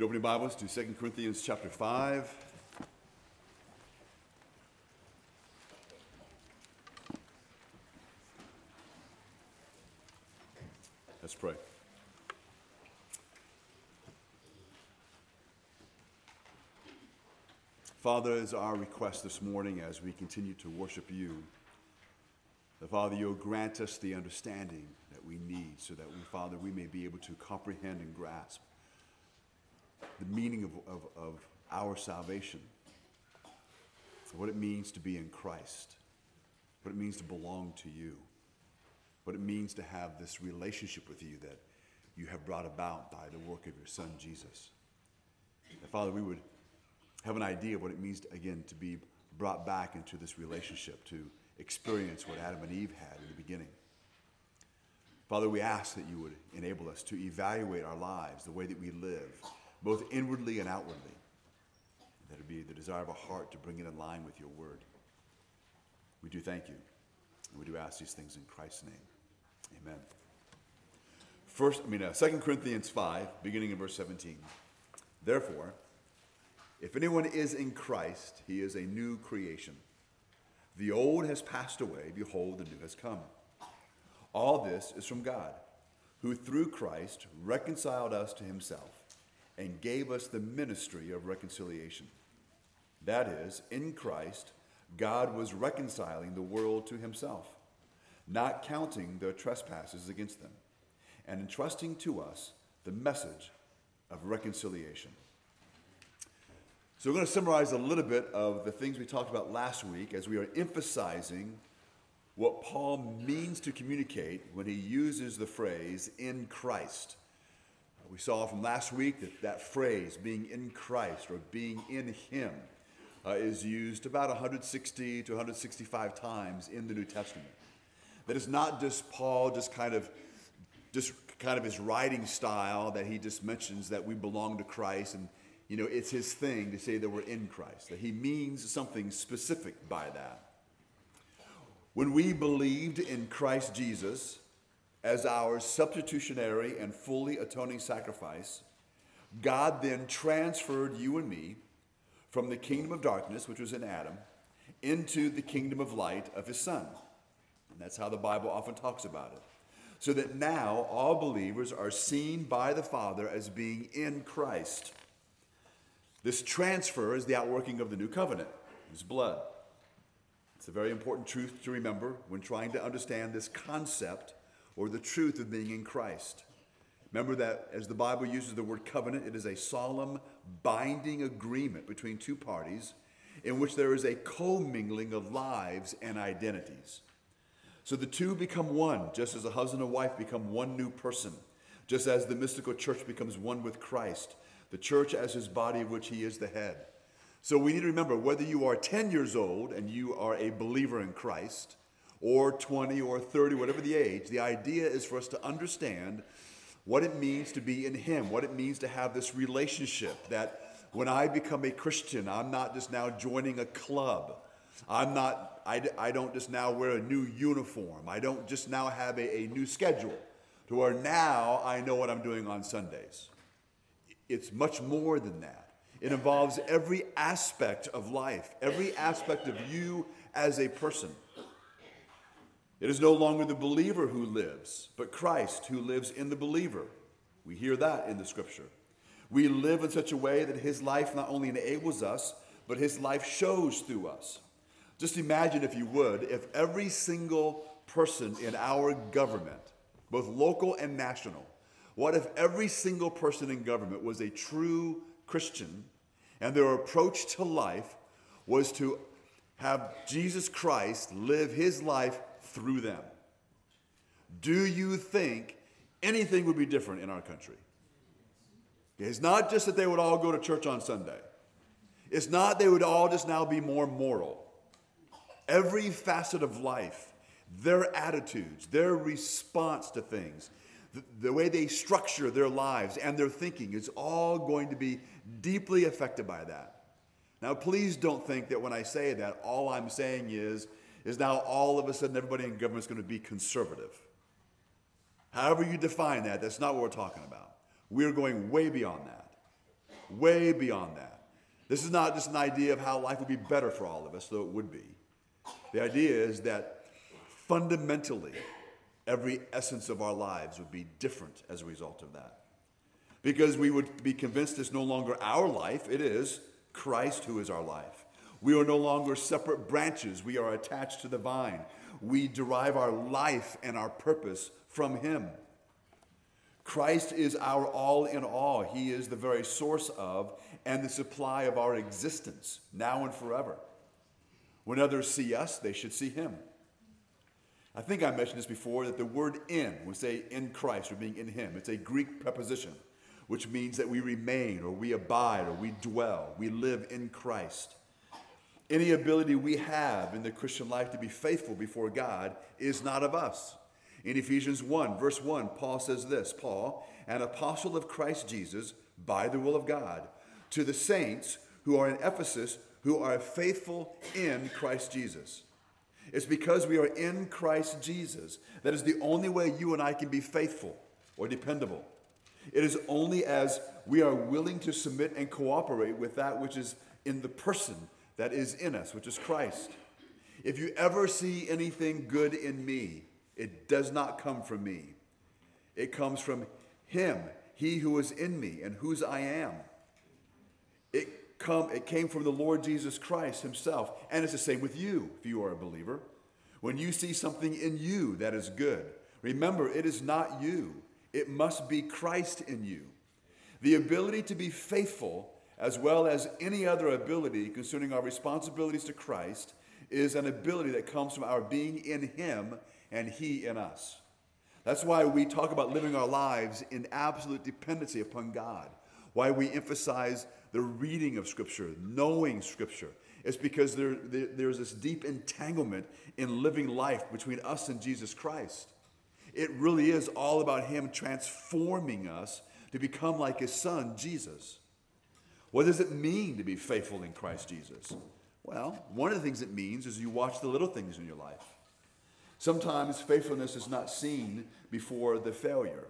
You open your Bibles to 2 Corinthians chapter 5. Let's pray. Father, is our request this morning as we continue to worship you, that Father, you'll grant us the understanding that we need so that we, Father, we may be able to comprehend and grasp the meaning of, of, of our salvation, what it means to be in Christ, what it means to belong to you, what it means to have this relationship with you that you have brought about by the work of your Son, Jesus. That, Father, we would have an idea of what it means, to, again, to be brought back into this relationship, to experience what Adam and Eve had in the beginning. Father, we ask that you would enable us to evaluate our lives, the way that we live, both inwardly and outwardly. That it be the desire of our heart to bring it in line with your word. We do thank you. And we do ask these things in Christ's name. Amen. First, I mean, uh, 2 Corinthians 5, beginning in verse 17. Therefore, if anyone is in Christ, he is a new creation. The old has passed away, behold, the new has come. All this is from God, who through Christ reconciled us to himself and gave us the ministry of reconciliation. That is, in Christ, God was reconciling the world to himself, not counting their trespasses against them, and entrusting to us the message of reconciliation. So, we're going to summarize a little bit of the things we talked about last week as we are emphasizing what Paul means to communicate when he uses the phrase in Christ. We saw from last week that that phrase, being in Christ or being in Him, uh, is used about 160 to 165 times in the New Testament. That it's not just Paul, just kind of, just kind of his writing style that he just mentions that we belong to Christ and you know it's his thing to say that we're in Christ. That he means something specific by that. When we believed in Christ Jesus, as our substitutionary and fully atoning sacrifice, God then transferred you and me from the kingdom of darkness, which was in Adam, into the kingdom of light of his Son. And that's how the Bible often talks about it. So that now all believers are seen by the Father as being in Christ. This transfer is the outworking of the new covenant, his blood. It's a very important truth to remember when trying to understand this concept or the truth of being in Christ. Remember that as the Bible uses the word covenant, it is a solemn, binding agreement between two parties in which there is a commingling of lives and identities. So the two become one, just as a husband and wife become one new person, just as the mystical church becomes one with Christ, the church as his body of which he is the head. So we need to remember whether you are 10 years old and you are a believer in Christ, or 20 or 30, whatever the age, the idea is for us to understand what it means to be in Him, what it means to have this relationship that when I become a Christian, I'm not just now joining a club. I'm not, I, I don't just now wear a new uniform. I don't just now have a, a new schedule to where now I know what I'm doing on Sundays. It's much more than that. It involves every aspect of life, every aspect of you as a person. It is no longer the believer who lives, but Christ who lives in the believer. We hear that in the scripture. We live in such a way that his life not only enables us, but his life shows through us. Just imagine, if you would, if every single person in our government, both local and national, what if every single person in government was a true Christian and their approach to life was to have Jesus Christ live his life through them. Do you think anything would be different in our country? It's not just that they would all go to church on Sunday. It's not they would all just now be more moral. Every facet of life, their attitudes, their response to things, the, the, way they structure their lives and their thinking is all going to be deeply affected by that. Now, please don't think that when I say that, all I'm saying is is now all of a sudden everybody in government is going to be conservative. However, you define that, that's not what we're talking about. We're going way beyond that. way beyond that. This is not just an idea of how life would be better for all of us, though it would be. The idea is that fundamentally, every essence of our lives would be different as a result of that. Because we would be convinced it's no longer our life, it is Christ who is our life. We are no longer separate branches, we are attached to the vine. We derive our life and our purpose from Him. Christ is our all in all. He is the very source of and the supply of our existence, now and forever. When others see us, they should see Him. I think I mentioned this before that the word in, we say in Christ or being in Him, it's a Greek preposition, which means that we remain or we abide or we dwell, we live in Christ. Any ability we have in the Christian life to be faithful before God is not of us. In Ephesians 1, verse 1, Paul says this Paul, an apostle of Christ Jesus, by the will of God, to the saints who are in Ephesus, who are faithful in Christ Jesus. It's because we are in Christ Jesus that is the only way you and I can be faithful or dependable. It is only as we are willing to submit and cooperate with that which is in the person that is in us, which is Christ. If you ever see anything good in me, it does not come from me. It comes from Him, He who is in me and whose I am. It, come, it came from the Lord Jesus Christ Himself. And it's the same with you if you are a believer. When you see something in you that is good, remember it is not you, it must be Christ in you. The ability to be faithful, as well as any other ability concerning our responsibilities to Christ, is an ability that comes from our being in Him and He in us. That's why we talk about living our lives in absolute dependency upon God, why we emphasize the reading of Scripture, knowing Scripture. It's because there, there, there's this deep entanglement in living life between us and Jesus Christ. It really is all about Him transforming us to become like His Son, Jesus. What does it mean to be faithful in Christ Jesus? Well, one of the things it means is you watch the little things in your life. Sometimes faithfulness is not seen before the failure.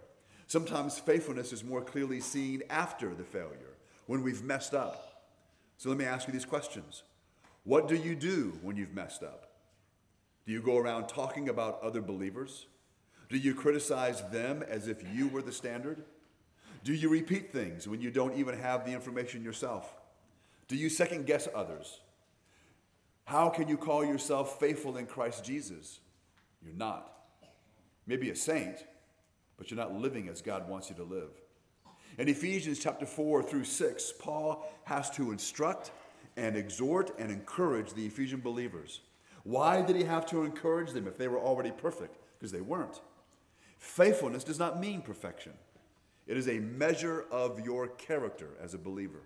Sometimes faithfulness is more clearly seen after the failure, when we've messed up. So let me ask you these questions. What do you do when you've messed up? Do you go around talking about other believers? Do you criticize them as if you were the standard? Do you repeat things when you don't even have the information yourself? Do you second guess others? How can you call yourself faithful in Christ Jesus? You're not. Maybe a saint, but you're not living as God wants you to live. In Ephesians chapter 4 through 6, Paul has to instruct and exhort and encourage the Ephesian believers. Why did he have to encourage them if they were already perfect? Because they weren't. Faithfulness does not mean perfection, it is a measure of your character as a believer.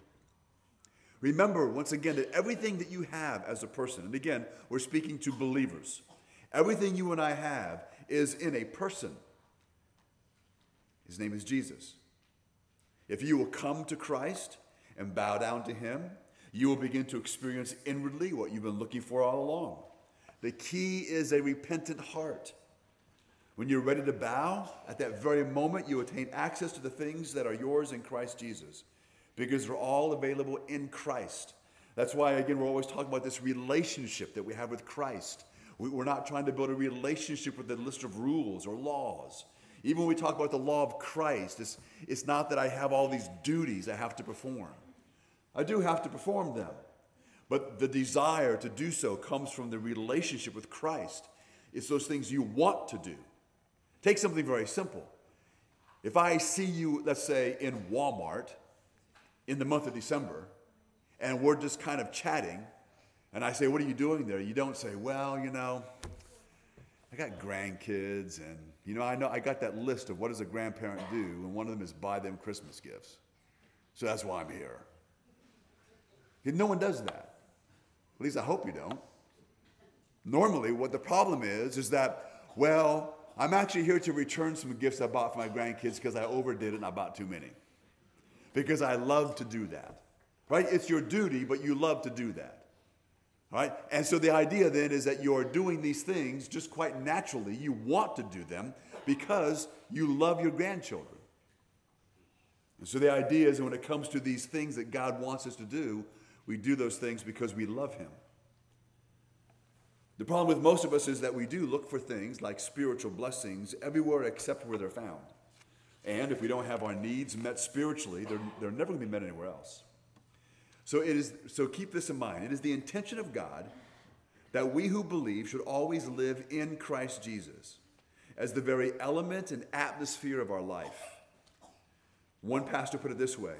Remember, once again, that everything that you have as a person, and again, we're speaking to believers, Everything you and I have is in a person. His name is Jesus. If you will come to Christ and bow down to Him, you will begin to experience inwardly what you've been looking for all along. The key is a repentant heart. When you're ready to bow, at that very moment, you attain access to the things that are yours in Christ Jesus because they're all available in Christ. That's why, again, we're always talking about this relationship that we have with Christ. We're not trying to build a relationship with a list of rules or laws. Even when we talk about the law of Christ, it's, it's not that I have all these duties I have to perform. I do have to perform them. But the desire to do so comes from the relationship with Christ. It's those things you want to do. Take something very simple. If I see you, let's say, in Walmart in the month of December, and we're just kind of chatting, and I say, What are you doing there? You don't say, Well, you know, I got grandkids, and, you know, I know I got that list of what does a grandparent do, and one of them is buy them Christmas gifts. So that's why I'm here. No one does that. At least I hope you don't. Normally, what the problem is, is that, well, I'm actually here to return some gifts I bought for my grandkids because I overdid it and I bought too many. Because I love to do that. Right? It's your duty, but you love to do that. Right? And so the idea then is that you're doing these things just quite naturally. You want to do them because you love your grandchildren. And so the idea is when it comes to these things that God wants us to do, we do those things because we love Him. The problem with most of us is that we do look for things like spiritual blessings everywhere except where they're found. And if we don't have our needs met spiritually, they're, they're never going to be met anywhere else. So, it is, so keep this in mind. It is the intention of God that we who believe should always live in Christ Jesus as the very element and atmosphere of our life. One pastor put it this way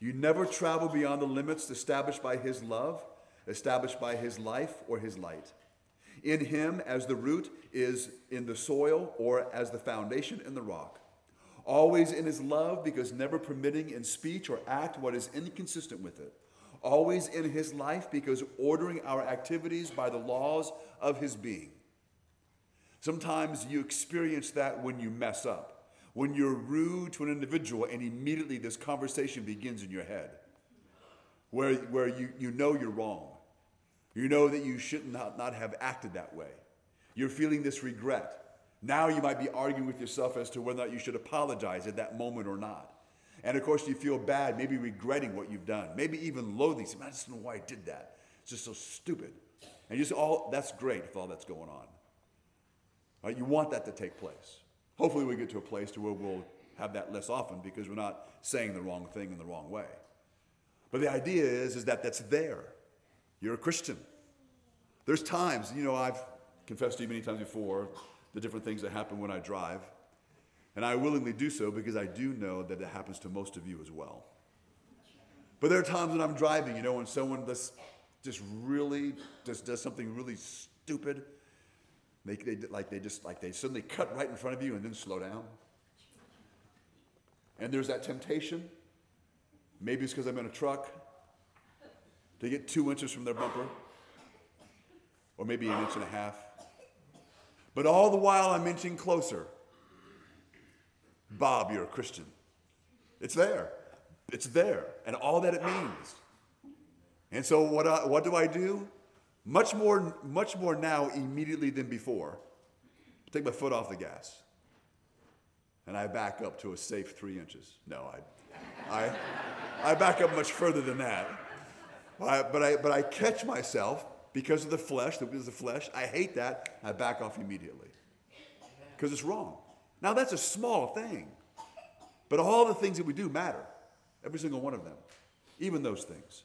You never travel beyond the limits established by his love, established by his life or his light. In him, as the root is in the soil or as the foundation in the rock. Always in his love, because never permitting in speech or act what is inconsistent with it. Always in his life, because ordering our activities by the laws of his being. Sometimes you experience that when you mess up, when you're rude to an individual, and immediately this conversation begins in your head where, where you, you know you're wrong. You know that you should not, not have acted that way. You're feeling this regret. Now you might be arguing with yourself as to whether or not you should apologize at that moment or not. And of course, you feel bad, maybe regretting what you've done, maybe even loathing. I just don't know why I did that. It's just so stupid. And just all oh, that's great if all that's going on. You want that to take place. Hopefully, we get to a place to where we'll have that less often because we're not saying the wrong thing in the wrong way. But the idea is, is that that's there. You're a Christian. There's times, you know, I've confessed to you many times before the different things that happen when I drive. And I willingly do so because I do know that it happens to most of you as well. But there are times when I'm driving, you know, when someone just, just really just does something really stupid they, they, like they just like they suddenly cut right in front of you and then slow down. And there's that temptation. Maybe it's because I'm in a truck. To get two inches from their bumper, or maybe an inch and a half. But all the while I'm inching closer. Bob, you're a Christian. It's there. It's there. And all that it means. And so what, I, what do I do? Much more, much more now immediately than before. Take my foot off the gas. And I back up to a safe three inches. No, I, I, I back up much further than that. I, but, I, but I catch myself because of the flesh, of the flesh. I hate that. I back off immediately because it's wrong. Now, that's a small thing, but all the things that we do matter. Every single one of them, even those things.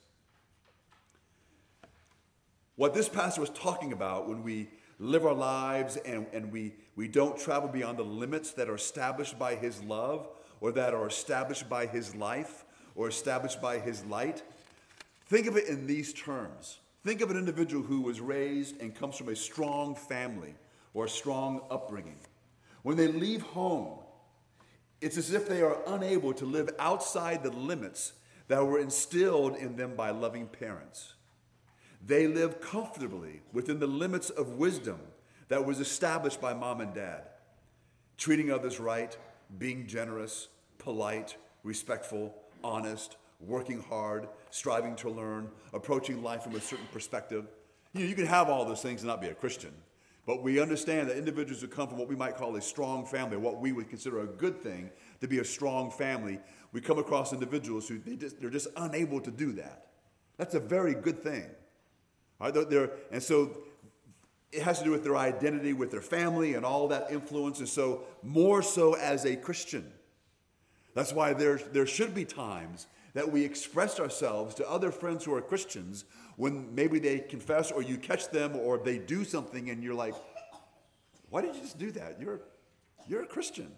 What this pastor was talking about when we live our lives and, and we, we don't travel beyond the limits that are established by his love or that are established by his life or established by his light, think of it in these terms. Think of an individual who was raised and comes from a strong family or a strong upbringing. When they leave home, it's as if they are unable to live outside the limits that were instilled in them by loving parents. They live comfortably within the limits of wisdom that was established by mom and dad, treating others right, being generous, polite, respectful, honest, working hard, striving to learn, approaching life from a certain perspective. You, know, you can have all those things and not be a Christian. But we understand that individuals who come from what we might call a strong family, what we would consider a good thing to be a strong family, we come across individuals who they just, they're just unable to do that. That's a very good thing. Right? They're, they're, and so it has to do with their identity, with their family, and all that influence. And so, more so as a Christian. That's why there, there should be times that we express ourselves to other friends who are Christians when maybe they confess or you catch them or they do something and you're like, why did you just do that? You're, you're a Christian.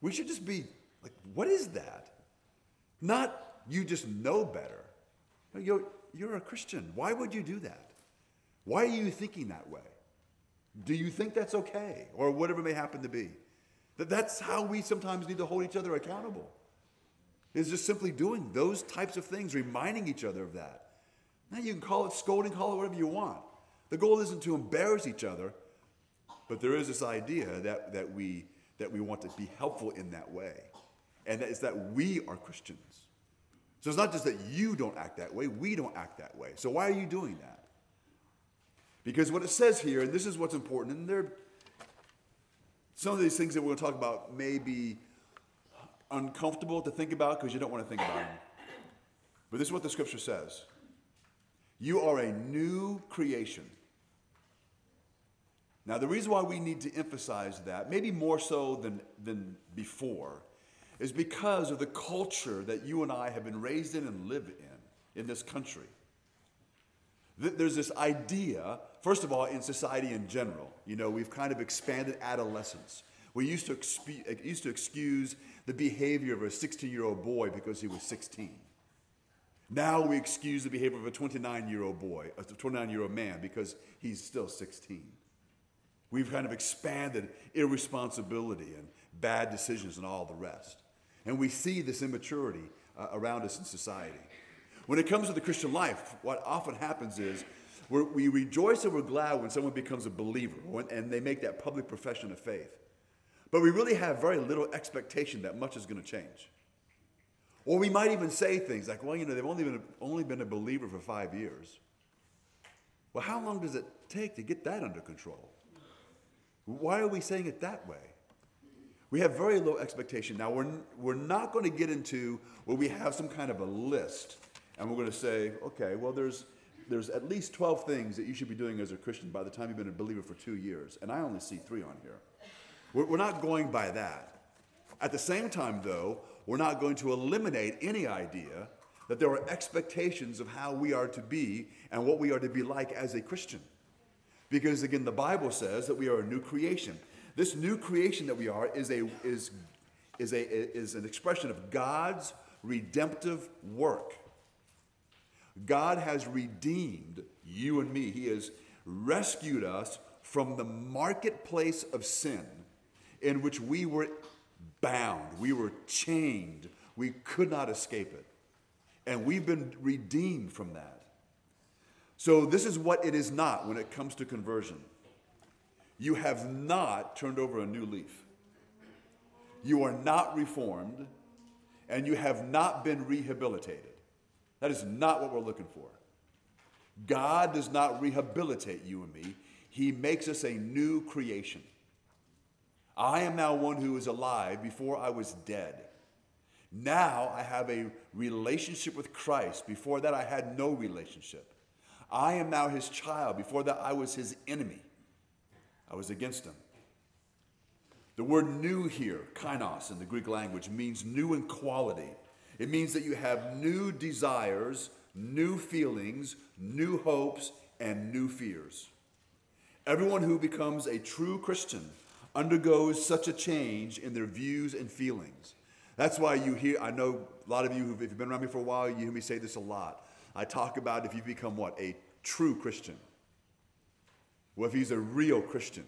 We should just be like, what is that? Not you just know better. You're, you're a Christian. Why would you do that? Why are you thinking that way? Do you think that's okay? Or whatever may happen to be. That that's how we sometimes need to hold each other accountable. Is just simply doing those types of things, reminding each other of that. Now you can call it scolding, call it whatever you want. The goal isn't to embarrass each other, but there is this idea that, that, we, that we want to be helpful in that way. And it's that we are Christians. So it's not just that you don't act that way, we don't act that way. So why are you doing that? Because what it says here, and this is what's important, and there some of these things that we're going to talk about may be uncomfortable to think about because you don't want to think about them. But this is what the scripture says You are a new creation. Now, the reason why we need to emphasize that, maybe more so than, than before, is because of the culture that you and I have been raised in and live in in this country. There's this idea, first of all, in society in general, you know, we've kind of expanded adolescence. We used to, expe- used to excuse the behavior of a 16 year old boy because he was 16. Now we excuse the behavior of a 29 year old boy, a 29 year old man, because he's still 16. We've kind of expanded irresponsibility and bad decisions and all the rest. And we see this immaturity uh, around us in society. When it comes to the Christian life, what often happens is we rejoice and we're glad when someone becomes a believer and they make that public profession of faith. But we really have very little expectation that much is going to change. Or we might even say things like, well, you know, they've only been, only been a believer for five years. Well, how long does it take to get that under control? Why are we saying it that way? We have very low expectation. Now, we're, we're not going to get into where we have some kind of a list and we're going to say, okay, well, there's, there's at least 12 things that you should be doing as a Christian by the time you've been a believer for two years. And I only see three on here. We're, not going by that. At the same time, though, we're not going to eliminate any idea that there are expectations of how we are to be and what we are to be like as a Christian. Because again, the Bible says that we are a new creation. This new creation that we are is, a, is, is, a, is an expression of God's redemptive work. God has redeemed you and me. He has rescued us from the marketplace of sin in which we were bound, we were chained, we could not escape it. And we've been redeemed from that. So, this is what it is not when it comes to conversion. You have not turned over a new leaf. You are not reformed, and you have not been rehabilitated. That is not what we're looking for. God does not rehabilitate you and me, He makes us a new creation. I am now one who is alive before I was dead. Now I have a relationship with Christ. Before that, I had no relationship. I am now his child. Before that, I was his enemy. I was against him. The word new here, kainos in the Greek language, means new in quality. It means that you have new desires, new feelings, new hopes, and new fears. Everyone who becomes a true Christian undergoes such a change in their views and feelings. That's why you hear, I know a lot of you, if you've been around me for a while, you hear me say this a lot. I talk about if you become what? A true Christian. Well, if he's a real Christian.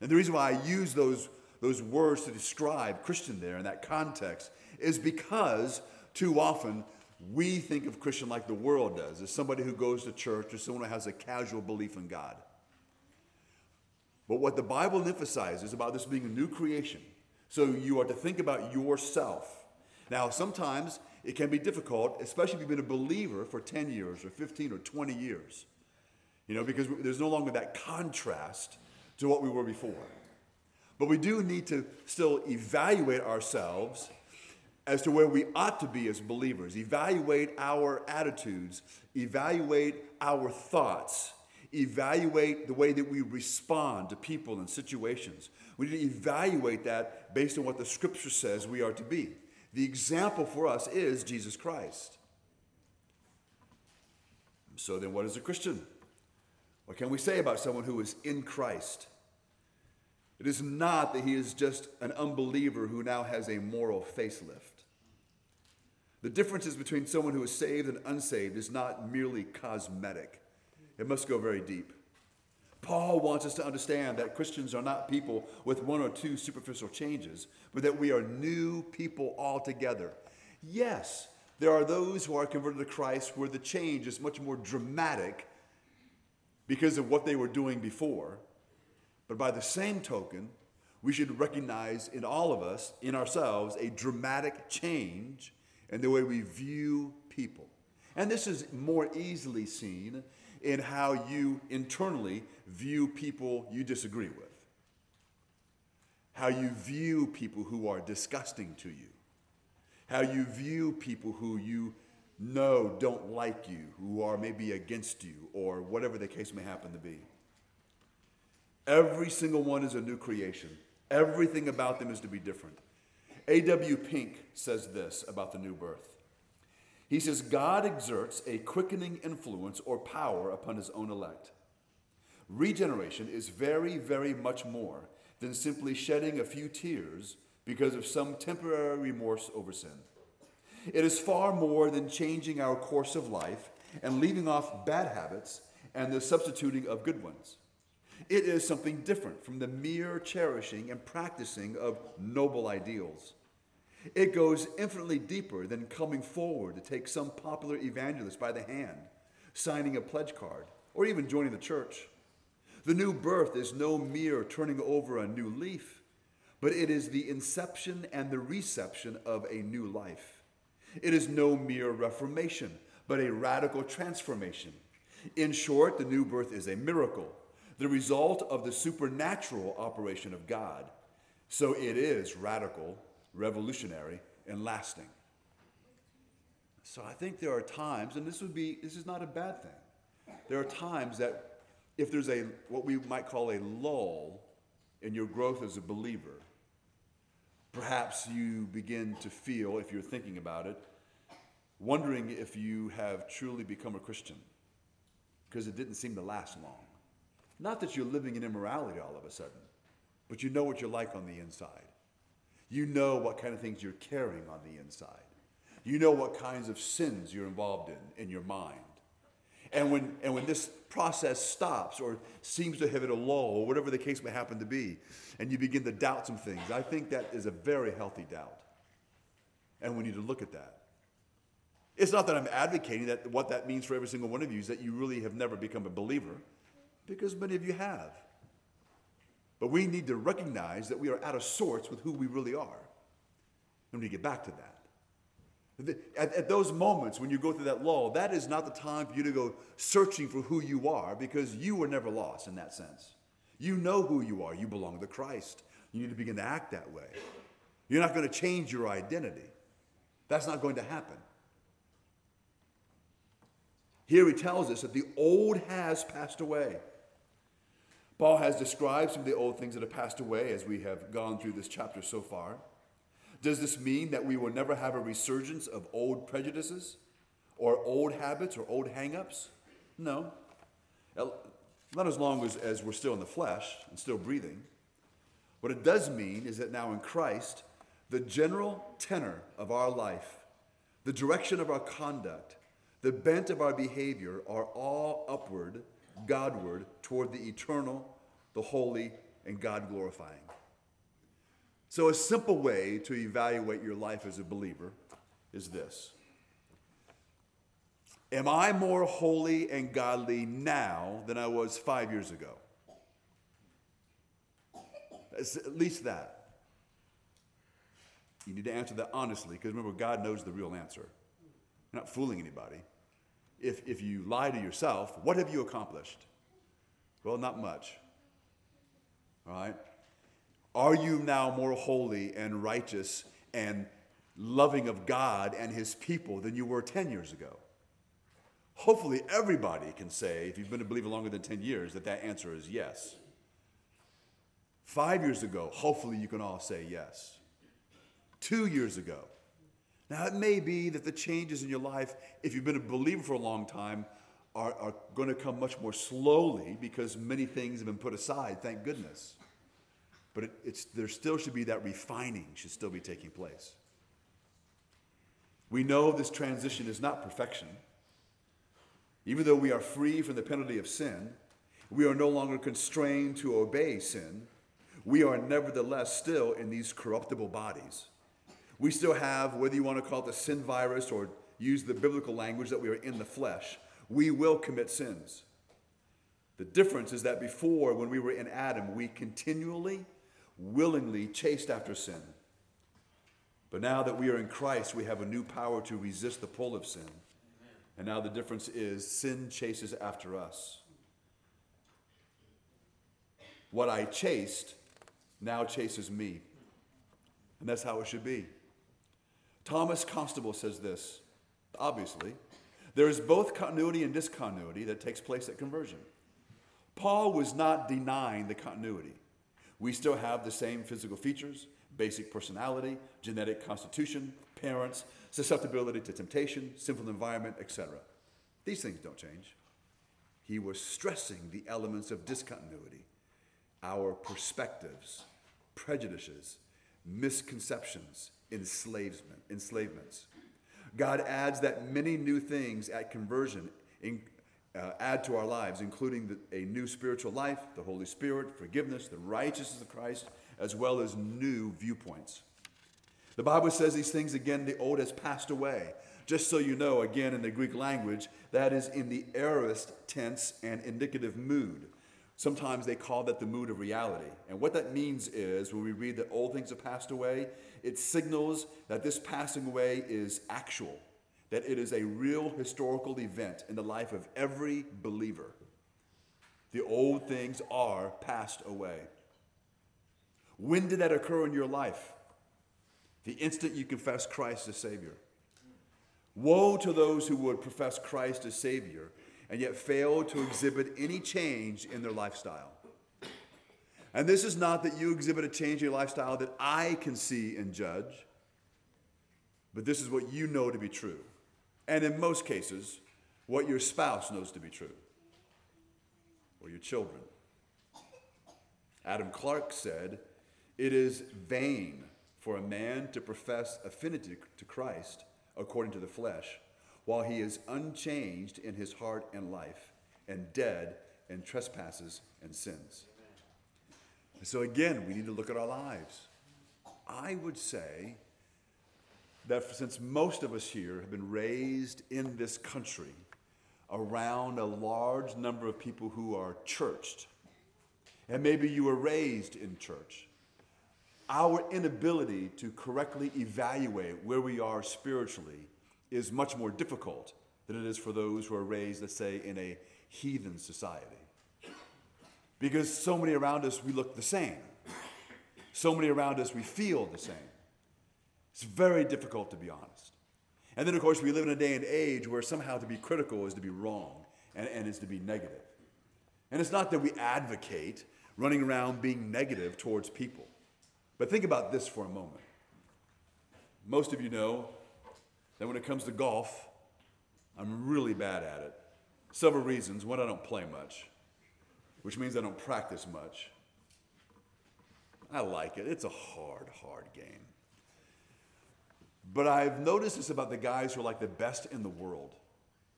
And the reason why I use those, those words to describe Christian there in that context is because too often we think of Christian like the world does, as somebody who goes to church or someone who has a casual belief in God. But what the Bible emphasizes about this being a new creation, so you are to think about yourself. Now, sometimes it can be difficult, especially if you've been a believer for 10 years or 15 or 20 years, you know, because there's no longer that contrast to what we were before. But we do need to still evaluate ourselves as to where we ought to be as believers, evaluate our attitudes, evaluate our thoughts evaluate the way that we respond to people and situations. We need to evaluate that based on what the scripture says we are to be. The example for us is Jesus Christ. So then, what is a Christian? What can we say about someone who is in Christ? It is not that he is just an unbeliever who now has a moral facelift. The differences between someone who is saved and unsaved is not merely cosmetic. It must go very deep. Paul wants us to understand that Christians are not people with one or two superficial changes, but that we are new people altogether. Yes, there are those who are converted to Christ where the change is much more dramatic because of what they were doing before. But by the same token, we should recognize in all of us, in ourselves, a dramatic change in the way we view people. And this is more easily seen in how you internally view people you disagree with, how you view people who are disgusting to you. how you view people who you know don't like you, who are maybe against you, or whatever the case may happen to be. Every single one is a new creation. Everything about them is to be different. A.W. Pink says this about the new birth. He says, God exerts a quickening influence or power upon his own elect. Regeneration is very, very much more than simply shedding a few tears because of some temporary remorse over sin. It is far more than changing our course of life and leaving off bad habits and the substituting of good ones. It is something different from the mere cherishing and practicing of noble ideals. It goes infinitely deeper than coming forward to take some popular evangelist by the hand, signing a pledge card, or even joining the church. The new birth is no mere turning over a new leaf, but it is the inception and the reception of a new life. It is no mere reformation, but a radical transformation. In short, the new birth is a miracle, the result of the supernatural operation of God. So it is radical, revolutionary, and lasting. So I think there are times, and this would be this is not a bad thing. There are times that if there's a what we might call a lull in your growth as a believer, perhaps you begin to feel, if you're thinking about it, wondering if you have truly become a Christian because it didn't seem to last long. Not that you're living in immorality all of a sudden, but you know what you're like on the inside. You know what kind of things you're carrying on the inside. You know what kinds of sins you're involved in in your mind. And when, and when this process stops or seems to have hit a lull or whatever the case may happen to be, and you begin to doubt some things, I think that is a very healthy doubt. And we need to look at that. It's not that I'm advocating that what that means for every single one of you is that you really have never become a believer, because many of you have. But we need to recognize that we are out of sorts with who we really are. And we need to get back to that. At, at, those moments when you go through that lull, that is not the time for you to go searching for who you are because you were never lost in that sense. You know who you are. You belong to Christ. You need to begin to act that way. You're not going to change your identity. That's not going to happen. Here he tells us that the old has passed away. Paul has described some of the old things that have passed away as we have gone through this chapter so far. Does this mean that we will never have a resurgence of old prejudices or old habits or old hangups? No. Not as long as, as we're still in the flesh and still breathing. What it does mean is that now in Christ, the general tenor of our life, the direction of our conduct, the bent of our behavior are all upward, Godward, toward the eternal, the holy, and God glorifying. So, a simple way to evaluate your life as a believer is this Am I more holy and godly now than I was five years ago? At least that. You need to answer that honestly because remember, God knows the real answer. You're not fooling anybody. If, if you lie to yourself, what have you accomplished? Well, not much. All right? Are you now more holy and righteous and loving of God and his people than you were 10 years ago? Hopefully, everybody can say, if you've been a believer longer than 10 years, that that answer is yes. Five years ago, hopefully, you can all say yes. Two years ago. Now, it may be that the changes in your life, if you've been a believer for a long time, are, are going to come much more slowly because many things have been put aside, thank goodness. But it, it's, there still should be that refining, should still be taking place. We know this transition is not perfection. Even though we are free from the penalty of sin, we are no longer constrained to obey sin. We are nevertheless still in these corruptible bodies. We still have, whether you want to call it the sin virus or use the biblical language that we are in the flesh, we will commit sins. The difference is that before, when we were in Adam, we continually, willingly chased after sin. But now that we are in Christ, we have a new power to resist the pull of sin. And now the difference is sin chases after us. What I chased now chases me. And that's how it should be. Thomas Constable says this obviously, there is both continuity and discontinuity that takes place at conversion. Paul was not denying the continuity. We still have the same physical features, basic personality, genetic constitution, parents, susceptibility to temptation, sinful environment, etc. These things don't change. He was stressing the elements of discontinuity, our perspectives, prejudices, misconceptions, enslavement, enslavements. God adds that many new things at conversion in, uh, add to our lives, including the, a new spiritual life, the Holy Spirit, forgiveness, the righteousness of Christ, as well as new viewpoints. The Bible says these things again, the old has passed away. Just so you know, again, in the Greek language, that is in the aorist tense and indicative mood. Sometimes they call that the mood of reality. And what that means is when we read that old things have passed away, it signals that this passing away is actual, that it is a real historical event in the life of every believer. The old things are passed away. When did that occur in your life? The instant you confess Christ as Savior. Woe to those who would profess Christ as Savior and yet fail to exhibit any change in their lifestyle. And this is not that you exhibit a change in your lifestyle that I can see and judge, but this is what you know to be true. And in most cases, what your spouse knows to be true, or your children. Adam Clarke said, It is vain for a man to profess affinity to Christ according to the flesh, while he is unchanged in his heart and life, and dead in trespasses and sins. So again, we need to look at our lives. I would say that since most of us here have been raised in this country around a large number of people who are churched, and maybe you were raised in church, our inability to correctly evaluate where we are spiritually is much more difficult than it is for those who are raised, let's say, in a heathen society. Because so many around us, we look the same. So many around us, we feel the same. It's very difficult to be honest. And then, of course, we live in a day and age where somehow to be critical is to be wrong and, and is to be negative. And it's not that we advocate running around being negative towards people. But think about this for a moment. Most of you know that when it comes to golf, I'm really bad at it. Several reasons. One, I don't play much which means I don't practice much. I like it. It's a hard, hard game. But I've noticed this about the guys who are like the best in the world.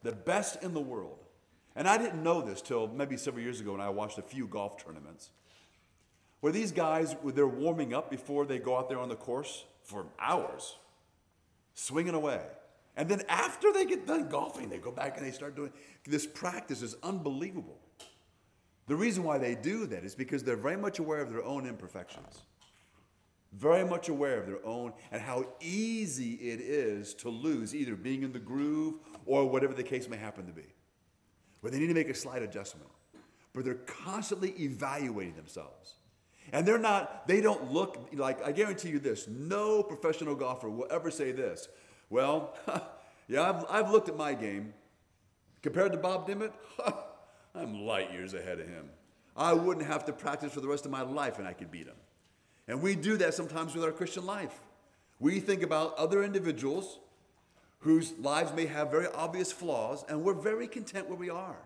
The best in the world. And I didn't know this till maybe several years ago when I watched a few golf tournaments. Where these guys, they're warming up before they go out there on the course for hours, swinging away. And then after they get done golfing, they go back and they start doing this practice is unbelievable. The reason why they do that is because they're very much aware of their own imperfections, very much aware of their own and how easy it is to lose, either being in the groove or whatever the case may happen to be, where they need to make a slight adjustment. But they're constantly evaluating themselves. And they're not, they don't look like, I guarantee you this no professional golfer will ever say this. Well, yeah, I've, I've looked at my game. Compared to Bob Dimmitt, I'm light years ahead of him. I wouldn't have to practice for the rest of my life and I could beat him. And we do that sometimes with our Christian life. We think about other individuals whose lives may have very obvious flaws, and we're very content where we are.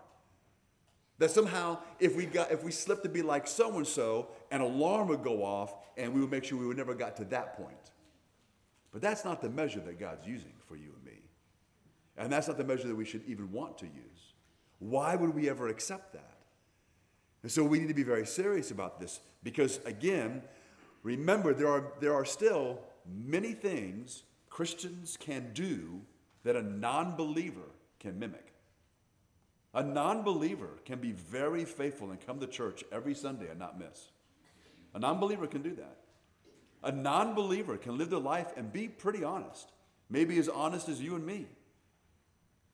That somehow, if we got, if we slipped to be like so and so, an alarm would go off, and we would make sure we would never got to that point. But that's not the measure that God's using for you and me, and that's not the measure that we should even want to use. Why would we ever accept that? And so we need to be very serious about this because, again, remember, there are, there are still many things Christians can do that a non believer can mimic. A non believer can be very faithful and come to church every Sunday and not miss. A non believer can do that. A non believer can live their life and be pretty honest, maybe as honest as you and me.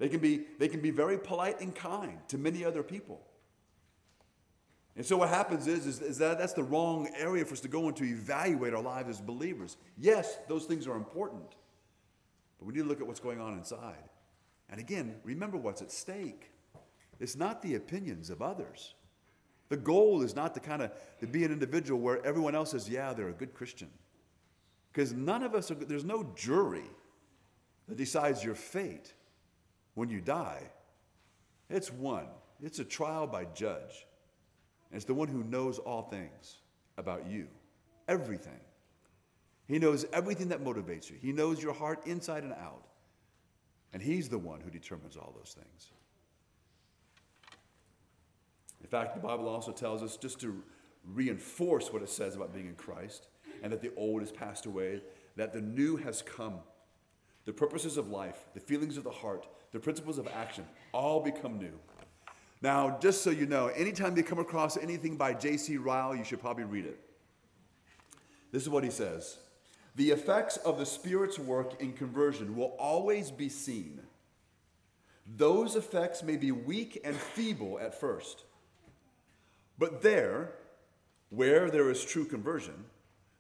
They can be, they can be very polite and kind to many other people. And so what happens is, is, is, that that's the wrong area for us to go into to evaluate our lives as believers. Yes, those things are important. But we need to look at what's going on inside. And again, remember what's at stake. It's not the opinions of others. The goal is not to kind of to be an individual where everyone else says, yeah, they're a good Christian. Because none of us are, there's no jury that decides your fate when you die. It's one, it's a trial by judge. And it's the one who knows all things about you, everything. He knows everything that motivates you, He knows your heart inside and out. And He's the one who determines all those things. In fact, the Bible also tells us just to reinforce what it says about being in Christ and that the old has passed away, that the new has come. The purposes of life, the feelings of the heart, the principles of action all become new. Now, just so you know, anytime you come across anything by J.C. Ryle, you should probably read it. This is what he says The effects of the Spirit's work in conversion will always be seen. Those effects may be weak and feeble at first, but there, where there is true conversion,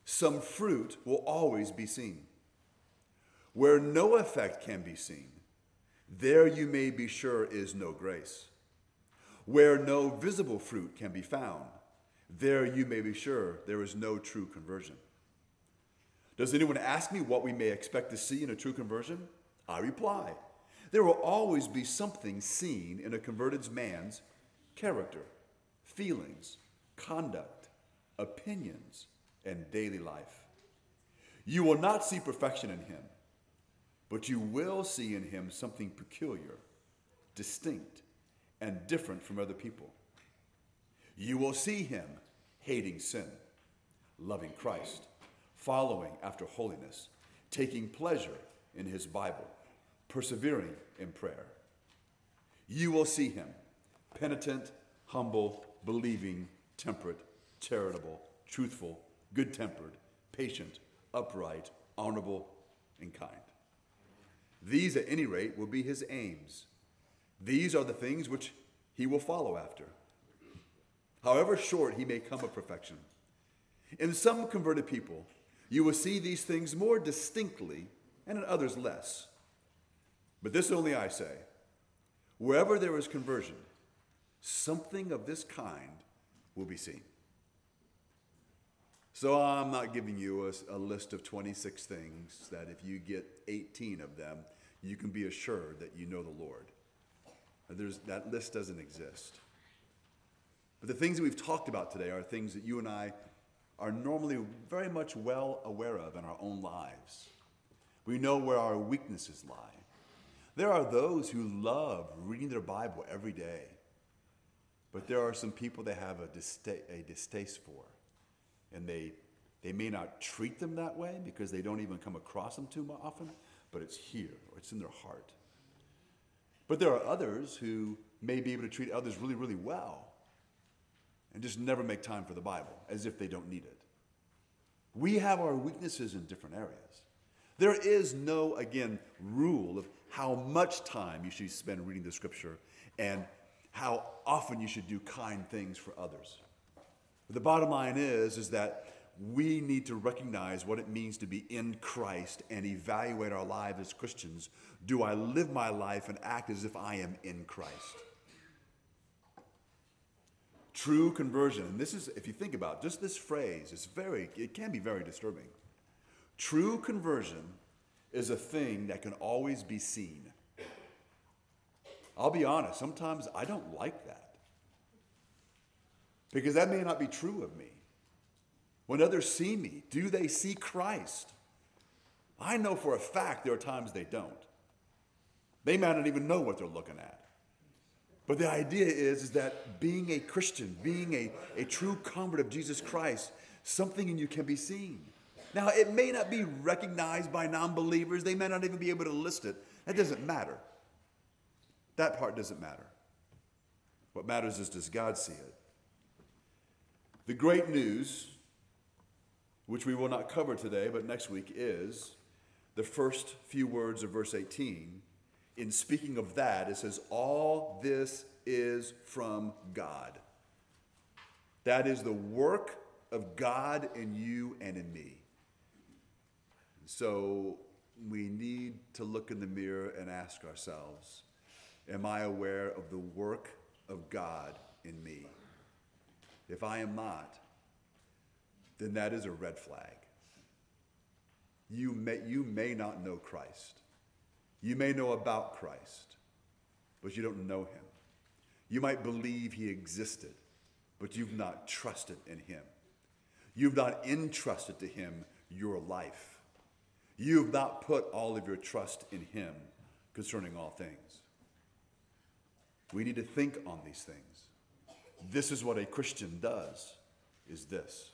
some fruit will always be seen. Where no effect can be seen, there you may be sure is no grace. Where no visible fruit can be found, there you may be sure there is no true conversion. Does anyone ask me what we may expect to see in a true conversion? I reply, there will always be something seen in a converted man's character, feelings, conduct, opinions, and daily life. You will not see perfection in him, but you will see in him something peculiar, distinct, and different from other people. You will see him hating sin, loving Christ, following after holiness, taking pleasure in his Bible, persevering in prayer. You will see him penitent, humble, believing, temperate, charitable, truthful, good tempered, patient, upright, honorable, and kind. These, at any rate, will be his aims. These are the things which he will follow after. However short he may come of perfection. In some converted people, you will see these things more distinctly, and in others less. But this only I say wherever there is conversion, something of this kind will be seen. So I'm not giving you a, a, list of 26 things that if you get 18 of them, you can be assured that you know the Lord. There's, that list doesn't exist. But the things that we've talked about today are things that you and I are normally very much well aware of in our own lives. We know where our weaknesses lie. There are those who love reading their Bible every day, but there are some people that have a, dista- a distaste for and they, they may not treat them that way because they don't even come across them too often, but it's here or it's in their heart. But there are others who may be able to treat others really, really well and just never make time for the Bible as if they don't need it. We have our weaknesses in different areas. There is no, again, rule of how much time you should spend reading the scripture and how often you should do kind things for others. But the bottom line is, is that we need to recognize what it means to be in Christ and evaluate our lives as Christians. Do I live my life and act as if I am in Christ? True conversion, and this is, if you think about it, just this phrase, it's very, it can be very disturbing. True conversion is a thing that can always be seen. I'll be honest, sometimes I don't like that. Because that may not be true of me. When others see me, do they see Christ? I know for a fact there are times they don't. They might not even know what they're looking at. But the idea is, is that being a Christian, being a, a true convert of Jesus Christ, something in you can be seen. Now, it may not be recognized by non believers, they may not even be able to list it. That doesn't matter. That part doesn't matter. What matters is does God see it? The great news, which we will not cover today, but next week, is the first few words of verse 18. In speaking of that, it says, All this is from God. That is the work of God in you and in me. So we need to look in the mirror and ask ourselves Am I aware of the work of God in me? If I am not, then that is a red flag. You may, you may not know Christ. You may know about Christ, but you don't know him. You might believe he existed, but you've not trusted in him. You've not entrusted to him your life. You've not put all of your trust in him concerning all things. We need to think on these things. This is what a Christian does, is this.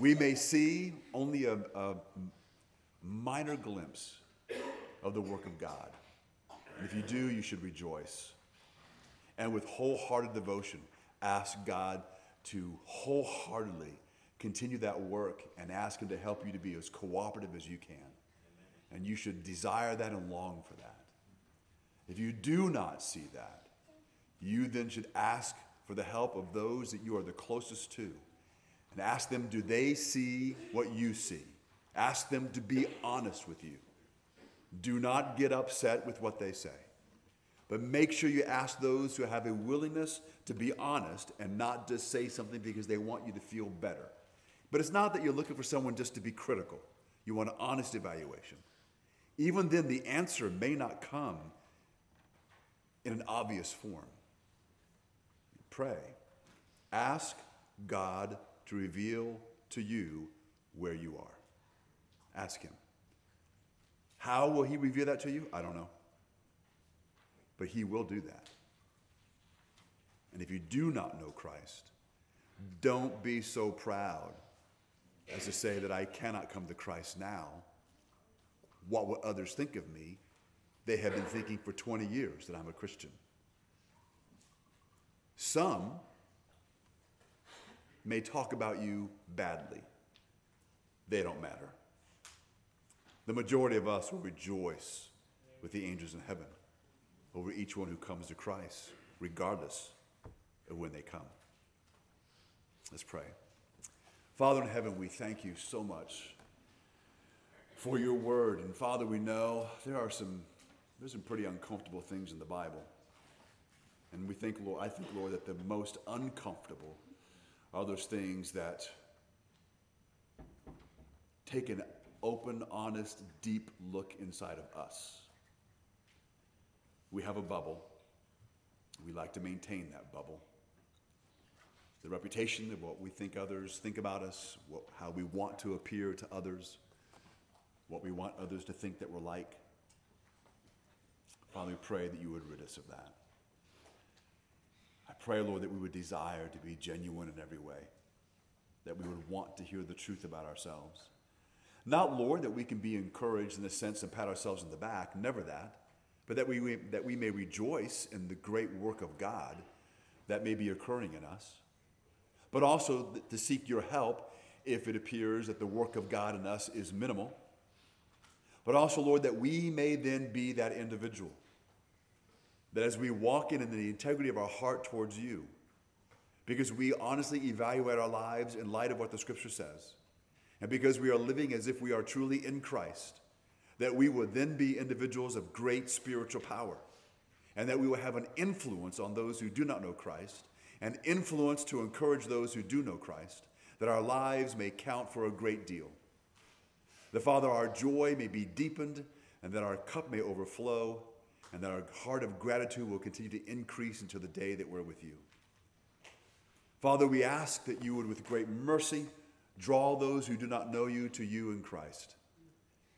We may see only a, a minor glimpse of the work of God. And if you do, you should rejoice. And with wholehearted devotion, ask God to wholeheartedly continue that work and ask Him to help you to be as cooperative as you can. And you should desire that and long for that. If you do not see that, you then should ask for the help of those that you are the closest to and ask them, do they see what you see? Ask them to be honest with you. Do not get upset with what they say. But make sure you ask those who have a willingness to be honest and not just say something because they want you to feel better. But it's not that you're looking for someone just to be critical. You want an honest evaluation. Even then, the answer may not come in an obvious form. Pray. Ask God to reveal to you where you are. Ask Him. How will He reveal that to you? I don't know. But He will do that. And if you do not know Christ, don't be so proud as to say that I cannot come to Christ now. What will others think of me? They have been thinking for 20 years that I'm a Christian. Some may talk about you badly. They don't matter. The majority of us will rejoice with the angels in heaven over each one who comes to Christ, regardless of when they come. Let's pray. Father in heaven, we thank you so much for your word. And Father, we know there are some there's some pretty uncomfortable things in the Bible. And we think, Lord, I think, Lord, that the most uncomfortable are those things that take an open, honest, deep look inside of us. We have a bubble. We like to maintain that bubble. The reputation of what we think others think about us, what, how we want to appear to others, what we want others to think that we're like. Father, we pray that you would rid us of that. Pray, Lord, that we would desire to be genuine in every way, that we would want to hear the truth about ourselves. Not, Lord, that we can be encouraged in the sense and pat ourselves in the back, never that, but that we, that we may rejoice in the great work of God that may be occurring in us, but also to seek your help if it appears that the work of God in us is minimal. But also, Lord, that we may then be that individual that as we walk in in the integrity of our heart towards you, because we honestly evaluate our lives in light of what the scripture says, and because we are living as if we are truly in Christ, that we would then be individuals of great spiritual power, and that we will have an influence on those who do not know Christ, an influence to encourage those who do know Christ, that our lives may count for a great deal. The Father, our joy may be deepened, and that our cup may overflow and that our heart of gratitude will continue to increase until the day that we're with you. Father, we ask that you would, with great mercy, draw those who do not know you to you in Christ.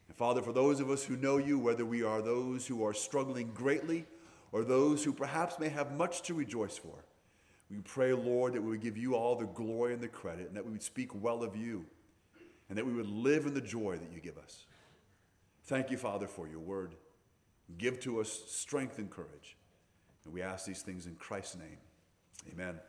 And Father, for those of us who know you, whether we are those who are struggling greatly or those who perhaps may have much to rejoice for, we pray, Lord, that we would give you all the glory and the credit, and that we would speak well of you, and that we would live in the joy that you give us. Thank you, Father, for your word. Give to us strength and courage. And we ask these things in Christ's name. Amen.